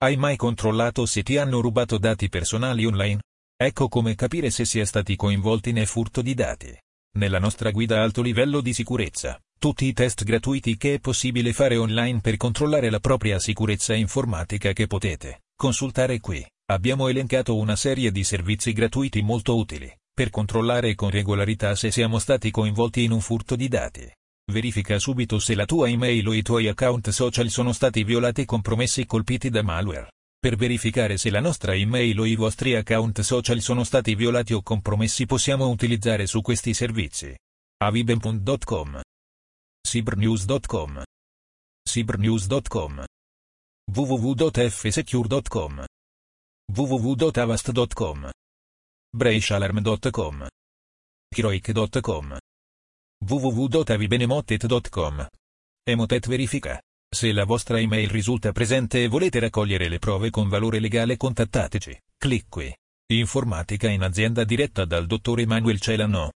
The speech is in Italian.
Hai mai controllato se ti hanno rubato dati personali online? Ecco come capire se si è stati coinvolti nel furto di dati. Nella nostra guida alto livello di sicurezza, tutti i test gratuiti che è possibile fare online per controllare la propria sicurezza informatica che potete consultare qui. Abbiamo elencato una serie di servizi gratuiti molto utili per controllare con regolarità se siamo stati coinvolti in un furto di dati. Verifica subito se la tua email o i tuoi account social sono stati violati, compromessi, colpiti da malware. Per verificare se la nostra email o i vostri account social sono stati violati o compromessi possiamo utilizzare su questi servizi. aviben.com cybernews.com cybernews.com www.fsecure.com www.avast.com brescialarm.com heroic.com www.avibenemotet.com Emotet verifica. Se la vostra email risulta presente e volete raccogliere le prove con valore legale contattateci. Clic qui. Informatica in azienda diretta dal dottor Emanuel Celano.